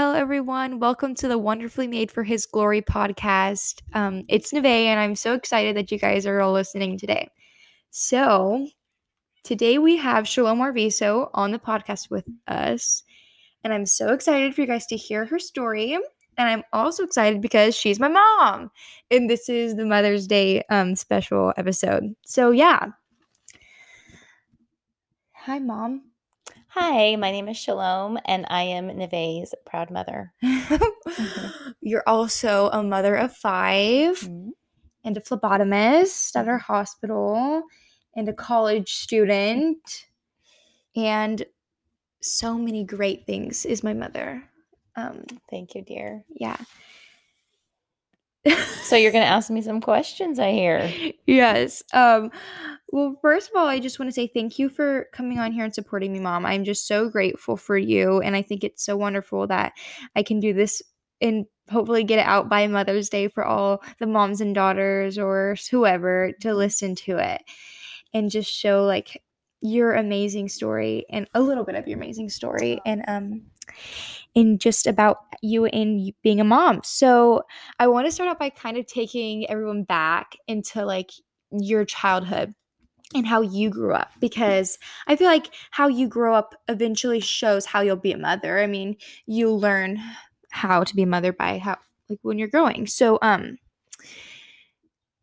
Hello, everyone. Welcome to the Wonderfully Made for His Glory podcast. Um, it's Naveh, and I'm so excited that you guys are all listening today. So, today we have Shalom Arviso on the podcast with us, and I'm so excited for you guys to hear her story. And I'm also excited because she's my mom, and this is the Mother's Day um, special episode. So, yeah. Hi, mom. Hi, my name is Shalom, and I am Naveh's proud mother. mm-hmm. You're also a mother of 5 mm-hmm. and a phlebotomist at our mm-hmm. hospital, and a college student, and so many great things is my mother. Um, Thank you, dear. Yeah. So you're going to ask me some questions, I hear. Yes. Um, well, first of all, I just want to say thank you for coming on here and supporting me, Mom. I'm just so grateful for you. And I think it's so wonderful that I can do this and hopefully get it out by Mother's Day for all the moms and daughters or whoever to listen to it and just show like your amazing story and a little bit of your amazing story and um and just about you and being a mom. So, I want to start out by kind of taking everyone back into like your childhood and how you grew up because I feel like how you grow up eventually shows how you'll be a mother. I mean, you learn how to be a mother by how like when you're growing. So um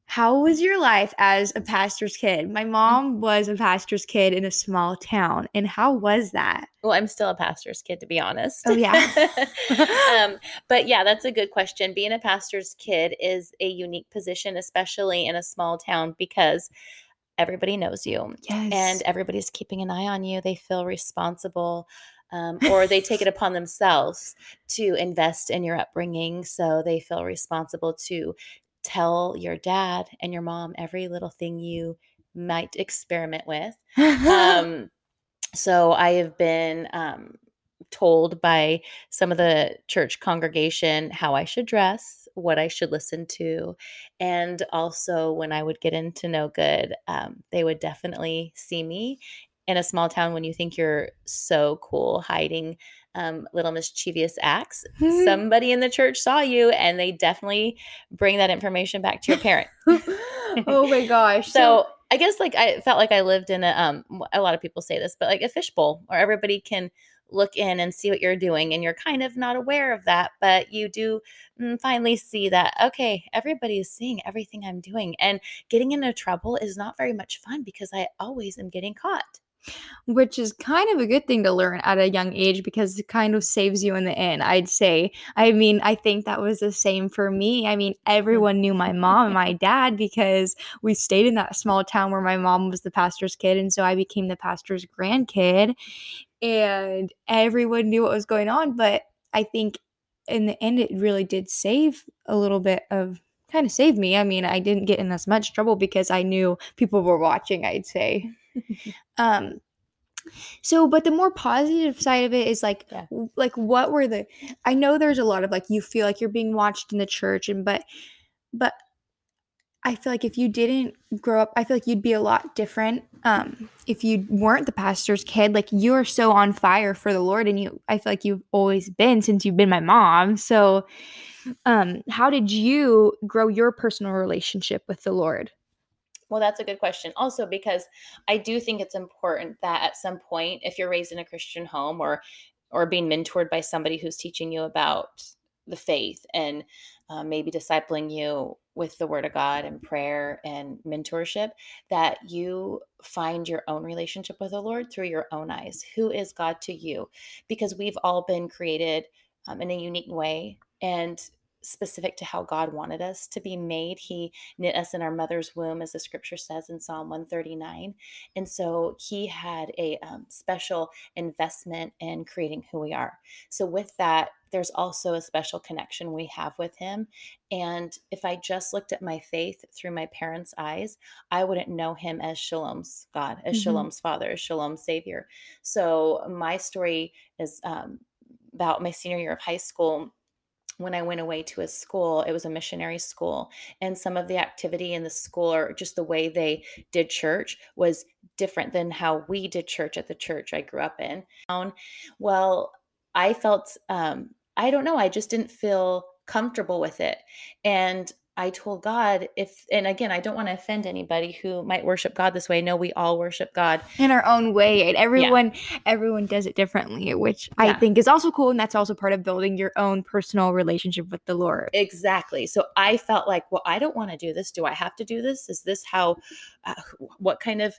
how was your life as a pastor's kid? My mom was a pastor's kid in a small town. And how was that? Well, I'm still a pastor's kid, to be honest. Oh, yeah. um, but yeah, that's a good question. Being a pastor's kid is a unique position, especially in a small town, because everybody knows you yes. and everybody's keeping an eye on you. They feel responsible. Um, or they take it upon themselves to invest in your upbringing. So they feel responsible to tell your dad and your mom every little thing you might experiment with. um, so I have been um, told by some of the church congregation how I should dress, what I should listen to. And also, when I would get into no good, um, they would definitely see me in a small town when you think you're so cool hiding um, little mischievous acts. Somebody in the church saw you, and they definitely bring that information back to your parent. oh my gosh. so, I guess like I felt like I lived in a um a lot of people say this, but like a fishbowl where everybody can look in and see what you're doing and you're kind of not aware of that but you do mm, finally see that okay everybody is seeing everything i'm doing and getting into trouble is not very much fun because i always am getting caught which is kind of a good thing to learn at a young age because it kind of saves you in the end, I'd say. I mean, I think that was the same for me. I mean, everyone knew my mom and my dad because we stayed in that small town where my mom was the pastor's kid. And so I became the pastor's grandkid and everyone knew what was going on. But I think in the end, it really did save a little bit of kind of saved me. I mean, I didn't get in as much trouble because I knew people were watching, I'd say. um so but the more positive side of it is like yeah. like what were the I know there's a lot of like you feel like you're being watched in the church and but but I feel like if you didn't grow up, I feel like you'd be a lot different. Um, if you weren't the pastor's kid, like you are so on fire for the Lord, and you, I feel like you've always been since you've been my mom. So, um, how did you grow your personal relationship with the Lord? Well, that's a good question. Also, because I do think it's important that at some point, if you're raised in a Christian home or or being mentored by somebody who's teaching you about the faith and uh, maybe discipling you with the word of God and prayer and mentorship, that you find your own relationship with the Lord through your own eyes. Who is God to you? Because we've all been created um, in a unique way. And specific to how God wanted us to be made. He knit us in our mother's womb, as the scripture says in Psalm 139. And so he had a um, special investment in creating who we are. So, with that, there's also a special connection we have with him. And if I just looked at my faith through my parents' eyes, I wouldn't know him as Shalom's God, as mm-hmm. Shalom's father, as Shalom's savior. So, my story is um, about my senior year of high school when I went away to a school, it was a missionary school. And some of the activity in the school or just the way they did church was different than how we did church at the church I grew up in. Well, I felt um, I don't know, I just didn't feel comfortable with it. And I told God if, and again, I don't want to offend anybody who might worship God this way. No, we all worship God in our own way, and everyone yeah. everyone does it differently, which yeah. I think is also cool, and that's also part of building your own personal relationship with the Lord. Exactly. So I felt like, well, I don't want to do this. Do I have to do this? Is this how? Uh, what kind of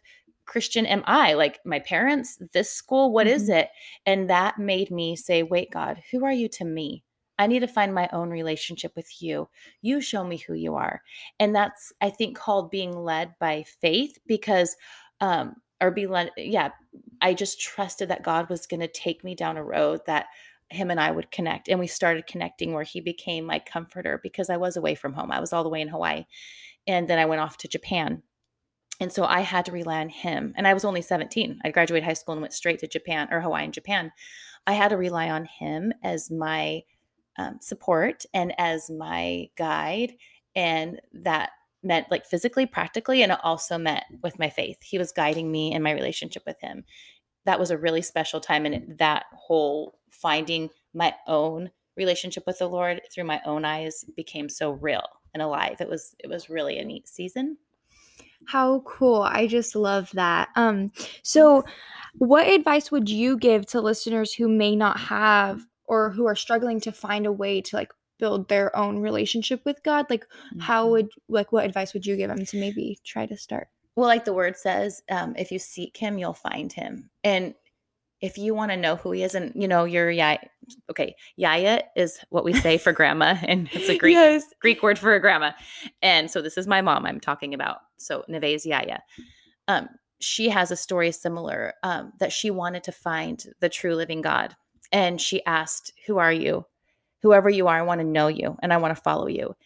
Christian am I? Like my parents, this school, What mm-hmm. is it? And that made me say, wait, God, who are you to me? I need to find my own relationship with you. You show me who you are. And that's, I think, called being led by faith because, um, or be led, yeah, I just trusted that God was going to take me down a road that him and I would connect. And we started connecting where he became my comforter because I was away from home. I was all the way in Hawaii. And then I went off to Japan. And so I had to rely on him. And I was only 17. I graduated high school and went straight to Japan or Hawaii and Japan. I had to rely on him as my um, support and as my guide. And that meant like physically, practically, and it also meant with my faith. He was guiding me in my relationship with him. That was a really special time. And that whole finding my own relationship with the Lord through my own eyes became so real and alive. It was it was really a neat season. How cool. I just love that. Um so what advice would you give to listeners who may not have or who are struggling to find a way to like build their own relationship with God, like mm-hmm. how would like what advice would you give them to maybe try to start? Well, like the word says, um, if you seek Him, you'll find Him, and if you want to know who He is, and you know your yeah, okay, Yaya is what we say for grandma, and it's a Greek yes. Greek word for a grandma, and so this is my mom I'm talking about. So Naveh is Yaya. Um, she has a story similar um, that she wanted to find the true living God and she asked, Who are you? Whoever you are, I want to know you and I want to follow you.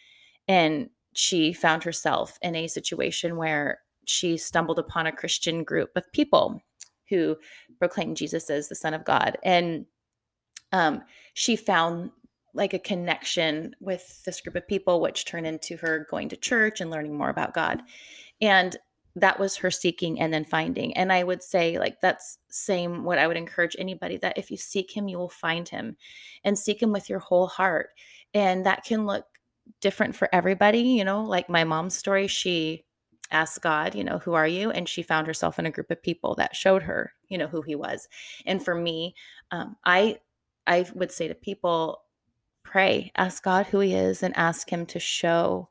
And she found herself in a situation where she stumbled upon a Christian group of people who proclaimed Jesus as the Son of God. And um, she found like a connection with this group of people, which turned into her going to church and learning more about God. And that was her seeking and then finding and i would say like that's same what i would encourage anybody that if you seek him you will find him and seek him with your whole heart and that can look different for everybody you know like my mom's story she asked god you know who are you? and she found herself in a group of people that showed her you know who he was and for me um, i i would say to people pray ask god who he is and ask him to show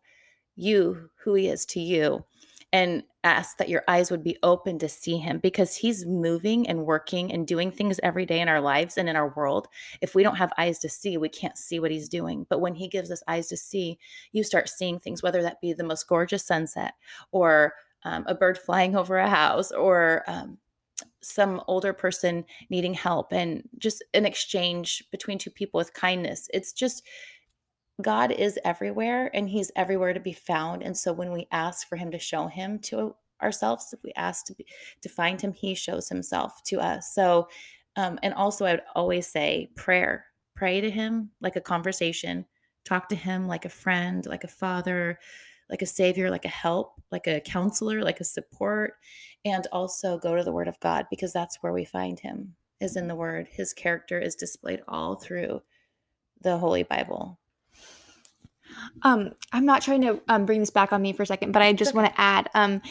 you who he is to you and ask that your eyes would be open to see him because he's moving and working and doing things every day in our lives and in our world. If we don't have eyes to see, we can't see what he's doing. But when he gives us eyes to see, you start seeing things, whether that be the most gorgeous sunset or um, a bird flying over a house or um, some older person needing help and just an exchange between two people with kindness. It's just God is everywhere and he's everywhere to be found. And so when we ask for him to show him to ourselves, if we ask to be, to find him, he shows himself to us. So um, and also I would always say prayer. Pray to him like a conversation. Talk to him like a friend, like a father, like a savior, like a help, like a counselor, like a support, and also go to the word of God because that's where we find him is in the word. His character is displayed all through the Holy Bible. Um, I'm not trying to um, bring this back on me for a second, but I just okay. want to add. Um,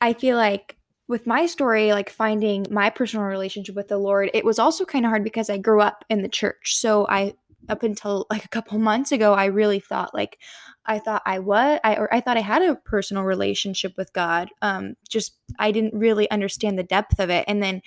I feel like with my story, like finding my personal relationship with the Lord, it was also kind of hard because I grew up in the church. So I, up until like a couple months ago, I really thought like, I thought I was, I or I thought I had a personal relationship with God. Um, just I didn't really understand the depth of it, and then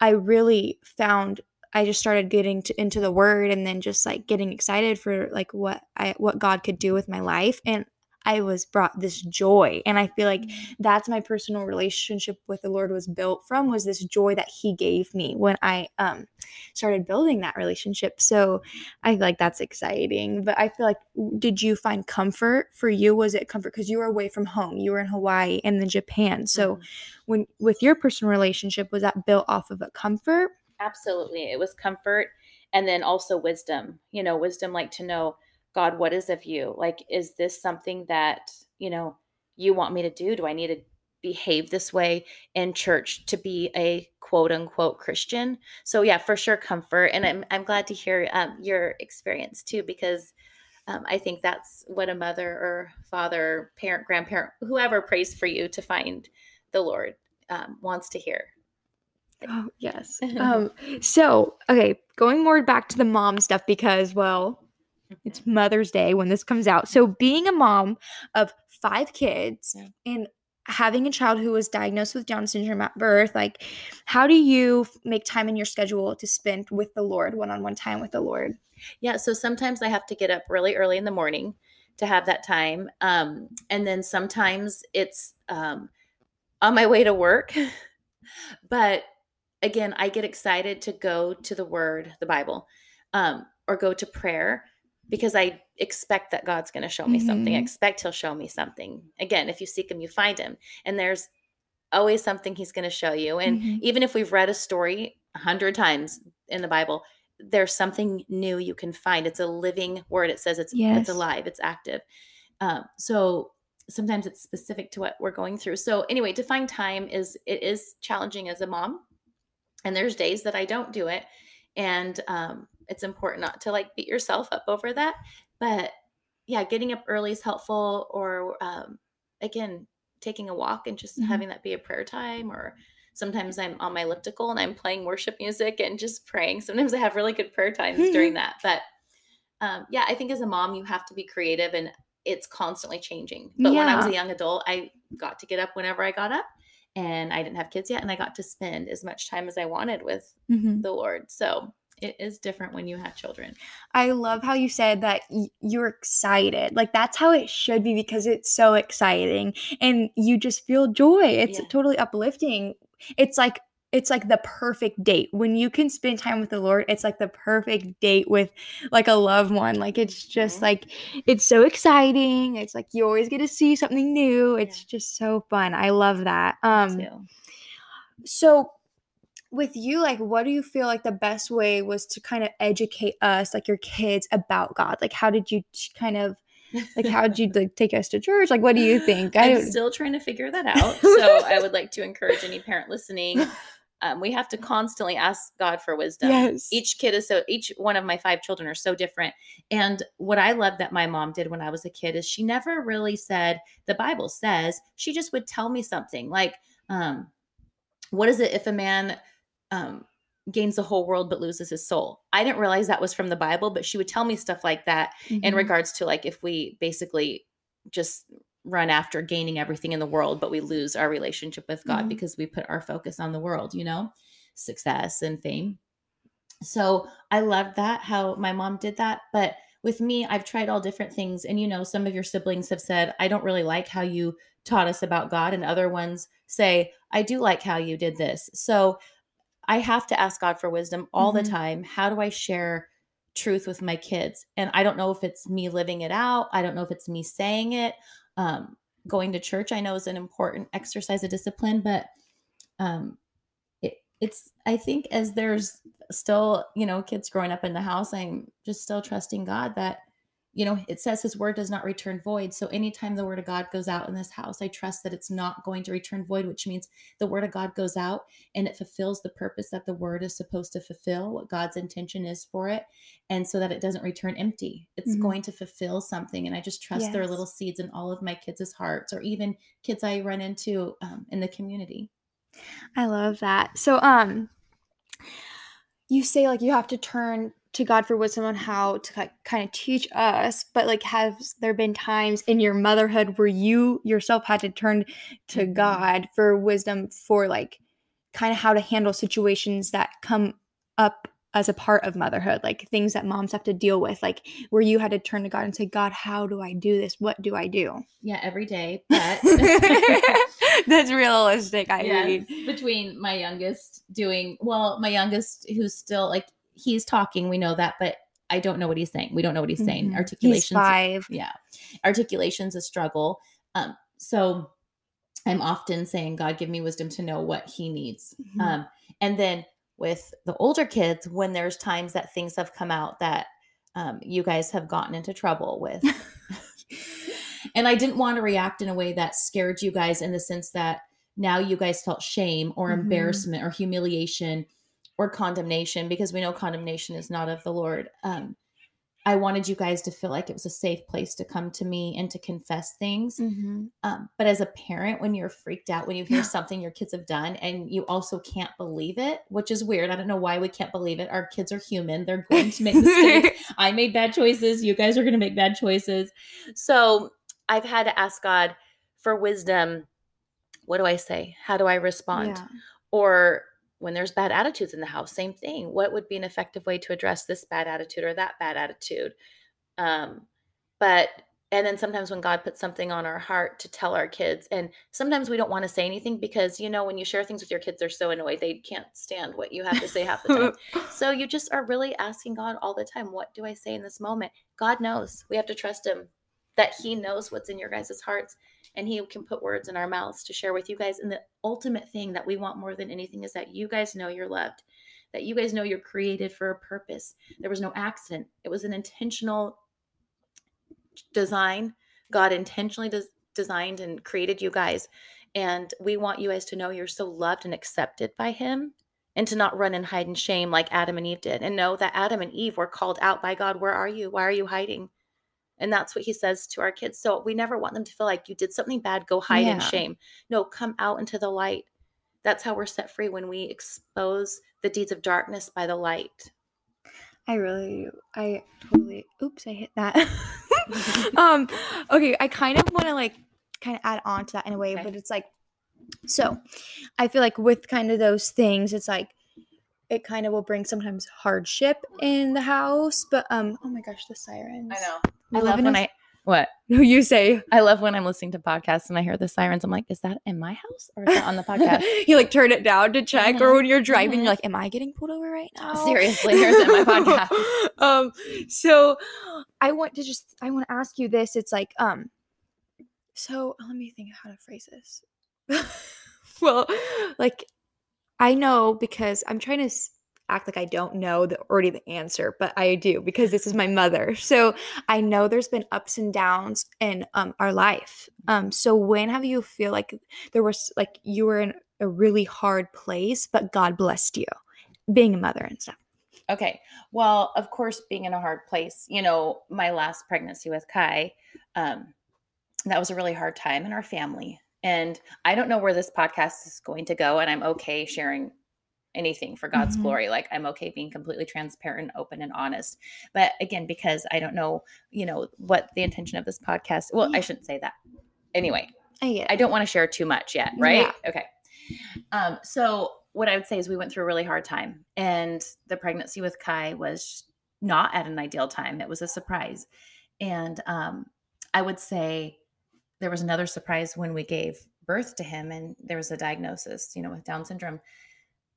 I really found I just started getting to, into the word and then just like getting excited for like what I what God could do with my life and I was brought this joy and I feel like mm-hmm. that's my personal relationship with the Lord was built from was this joy that he gave me when I um started building that relationship. So I feel like that's exciting. But I feel like did you find comfort for you? Was it comfort because you were away from home? You were in Hawaii and then Japan. So mm-hmm. when with your personal relationship was that built off of a comfort Absolutely. It was comfort and then also wisdom. You know, wisdom like to know, God, what is of you? Like, is this something that, you know, you want me to do? Do I need to behave this way in church to be a quote unquote Christian. So yeah, for sure comfort. And I'm I'm glad to hear um, your experience too because um, I think that's what a mother or father, parent, grandparent, whoever prays for you to find the Lord um, wants to hear. Oh yes. um. So okay, going more back to the mom stuff because well, it's. Mother's Day when this comes out. So being a mom of five kids Yeah. and having a child who was diagnosed with Down syndrome at birth, like how do you make time in your schedule to spend with the Lord, one-on-one time with the Lord? Yeah, so sometimes I have to get up really early in the morning to have that time. Um, and then sometimes it's um, on my way to work. but again, I get excited to go to the Word, the Bible, um, or go to prayer because I expect that God's going to show me something. I Mhm. expect He'll show me something. Again, if you seek Him, you find Him. And there's always something He's going to show you. And Mhm. even if we've read a story a hundred times in the Bible, there's something new you can find. It's a living word. It says it's Yes. it's alive, it's active. Um, so sometimes it's specific to what we're going through. So anyway, to find time is it is challenging as a mom, and there's days that I don't do it, and um, it's important not to like beat yourself up over that. But yeah, getting up early is helpful, or um, again, taking a walk and just Mhm. having that be a prayer time, or sometimes I'm on my elliptical and I'm playing worship music and just praying. Sometimes I have really good prayer times during that. But um, yeah, I think as a mom, you have to be creative and it's constantly changing. But when I was a young adult, I got to get up whenever I got up and I didn't have kids yet. And I got to spend as much time as I wanted with Mhm. the Lord. So it is different when you have children. I love how you said that y- you're excited. Like that's how it should be because it's so exciting and you just feel joy. It's Yeah. totally uplifting. It's like it's like the perfect date. When you can spend time with the Lord, it's like the perfect date with like a loved one. Like it's just Mhm. like it's so exciting. It's like you always get to see something new. It's just so fun. I love that. Um so with you like what do you feel like the best way was to kind of educate us like your kids about god like how did you t- kind of like how did you like take us to church like what do you think I'm still trying to figure that out. So I would like to encourage any parent listening. Um, we have to constantly ask God for wisdom. yes Each kid is so, each one of my five children are so different. And what I love that my mom did when I was a kid is she never really said, the Bible says, she just would tell me something like, um, what is it if a man um, gains the whole world but loses his soul? I didn't realize that was from the Bible, but she would tell me stuff like that in Mhm. regards to like if we basically just run after gaining everything in the world but we lose our relationship with god Mhm. because we put our focus on the world you know success and fame so i loved that how my mom did that but with me i've tried all different things and you know some of your siblings have said i don't really like how you taught us about god and other ones say i do like how you did this so i have to ask god for wisdom all Mhm. the time how do i share truth with my kids and i don't know if it's me living it out i don't know if it's me saying it um, going to church i know is an important exercise of discipline but um, it, it's i think as there's still you know kids growing up in the house i'm just still trusting god that you know it says his word does not return void. So anytime the word of god goes out in this house i trust that it's not going to return void which means the word of god goes out and it fulfills the purpose that the word is supposed to fulfill what god's intention is for it and so that it doesn't return empty. It's Mhm. going to fulfill something and i just trust there are little seeds in all of my kids' hearts or even kids i run into um, in the community. I love that. So um you say like you have to turn to god for wisdom on how to like, kind of teach us but like has there been times in your motherhood where you yourself had to turn to Mhm. god for wisdom for like kind of how to handle situations that come up as a part of motherhood like things that moms have to deal with like where you had to turn to god and say god how do i do this? What do i do? Yeah every day but that's realistic i read. between my youngest doing well my youngest who's still like he's talking we know that but i don't know what he's saying. We don't know what he's saying. Mhm. He's articulations five. Yeah. Articulation's a struggle. Um so i'm often saying god give me wisdom to know what he needs. Mhm. um and then with the older kids when there's times that things have come out that um, you guys have gotten into trouble with. And i didn't want to react in a way that scared you guys in the sense that now you guys felt shame or Mhm. embarrassment or humiliation or condemnation because we know condemnation is not of the Lord. Um, I wanted you guys to feel like it was a safe place to come to me and to confess things. Mhm. Um, but as a parent, when you're freaked out, when you hear something your kids have done and you also can't believe it, which is weird. I don't know why we can't believe it. Our kids are human. They're going to make mistakes. I made bad choices. You guys are going to make bad choices. So I've had to ask God for wisdom. What do I say? How do I respond? Yeah. Or when there's bad attitudes in the house, same thing. What would be an effective way to address this bad attitude or that bad attitude? Um, but and then sometimes when God puts something on our heart to tell our kids, and sometimes we don't want to say anything because you know when you share things with your kids, they're so annoyed they can't stand what you have to say half the time. So you just are really asking God all the time, what do I say in this moment? God knows. We have to trust him that he knows what's in your guys' hearts and he can put words in our mouths to share with you guys. And the ultimate thing that we want more than anything is that you guys know you're loved, that you guys know you're created for a purpose. There was no accident. It was an intentional design. God intentionally des- designed and created you guys. And we want you guys to know you're so loved and accepted by him and to not run and hide in shame like Adam and Eve did. And know that Adam and Eve were called out by God. Where are you? Why are you hiding? And that's what he says to our kids. So we never want them to feel like you did something bad, go hide in shame. No, come out into the light. That's how we're set free when we expose the deeds of darkness by the light. I really, I totally. Oops, I hit that. um, okay, I kind of want to like kind of add on to that in a way, Okay. but it's like, so I feel like with kind of those things, it's like it kind of will bring sometimes hardship in the house. But um, oh my gosh, the sirens. I know. We I love when a- I what No, you say. I love when I'm listening to podcasts and I hear the sirens. I'm like, is that in my house or is that on the podcast? you like turn it down to check, or when you're driving, you're like, "Am I getting pulled over right now?" Seriously, here's in my podcast. um, so I want to just I want to ask you this. It's like um, so let me think of how to phrase this. well, like I know because I'm trying to act like I don't know the already the answer, but I do because this is my mother. So I know there's been ups and downs in um our life. Um, so when have you feel like there was like you were in a really hard place, but God blessed you, being a mother and stuff. Okay. Well, of course, being in a hard place, you know, my last pregnancy with Kai, um, that was a really hard time in our family. And I don't know where this podcast is going to go, and I'm okay sharing anything for God's Mhm. glory. Like I'm okay being completely transparent, open, and honest. But again, because I don't know, you know, what the intention of this podcast. Well, I shouldn't say that. Anyway, I get. I don't want to share too much yet, right? Yeah. Okay. Um, so what I would say is we went through a really hard time and the pregnancy with Kai was not at an ideal time. It was a surprise. And um, I would say there was another surprise when we gave birth to him and there was a diagnosis, you know, with Down syndrome.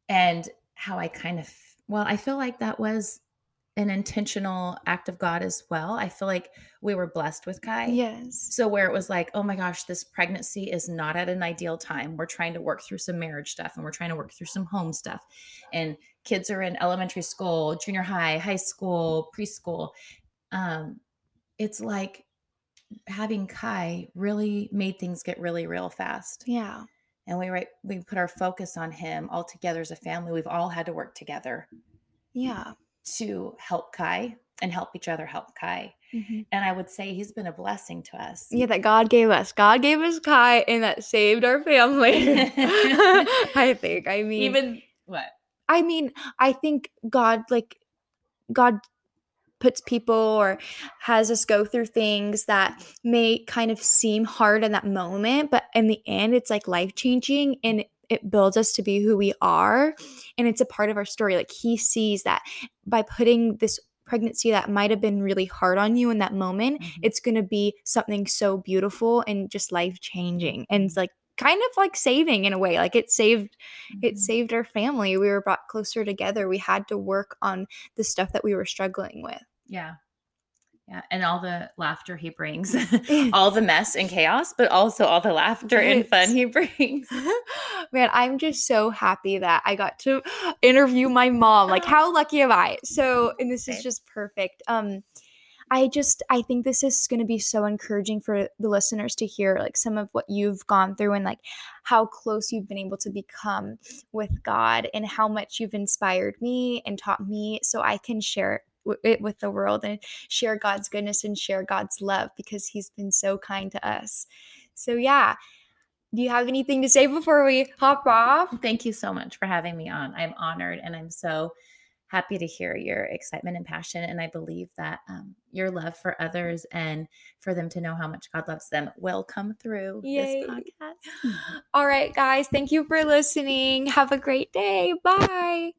And how I kind of well, I feel like that was an intentional act of God as well. I feel like we were blessed with Kai. Yes. So where it was like, oh my gosh, this pregnancy is not at an ideal time. We're trying to work through some marriage stuff and we're trying to work through some home stuff. And kids are in elementary school, junior high, high school, preschool. Um, it's like having Kai really made things get really real fast. Yeah. And we right we put our focus on him all together as a family. We've all had to work together Yeah. to help Kai and help each other help Kai. Mhm. And I would say he's been a blessing to us. Yeah, that God gave us. God gave us Kai, and that saved our family. I think. I mean, Even what? I mean, I think God, like, God puts people or has us go through things that may kind of seem hard in that moment, but in the end, it's like life changing and it builds us to be who we are. And it's a part of our story. Like, He sees that by putting this pregnancy that might have been really hard on you in that moment, Mhm. it's going to be something so beautiful and just life changing. And it's like, kind of like saving in a way like it saved it Mhm. saved our family. We were brought closer together. We had to work on the stuff that we were struggling with. Yeah. Yeah. And all the laughter he brings, all the mess and chaos, but also all the laughter and fun he brings. Man, I'm just so happy that I got to interview my mom. Like, how lucky am I? So, and this is just perfect. Um, I just I think this is going to be so encouraging for the listeners to hear like some of what you've gone through and like how close you've been able to become with God and how much you've inspired me and taught me so I can share it with the world and share God's goodness and share God's love because he's been so kind to us. So yeah, do you have anything to say before we hop off? Thank you so much for having me on. I'm honored and I'm so happy to hear your excitement and passion. And I believe that um, your love for others and for them to know how much God loves them will come through Yay. this podcast. All right, guys. Thank you for listening. Have a great day. Bye.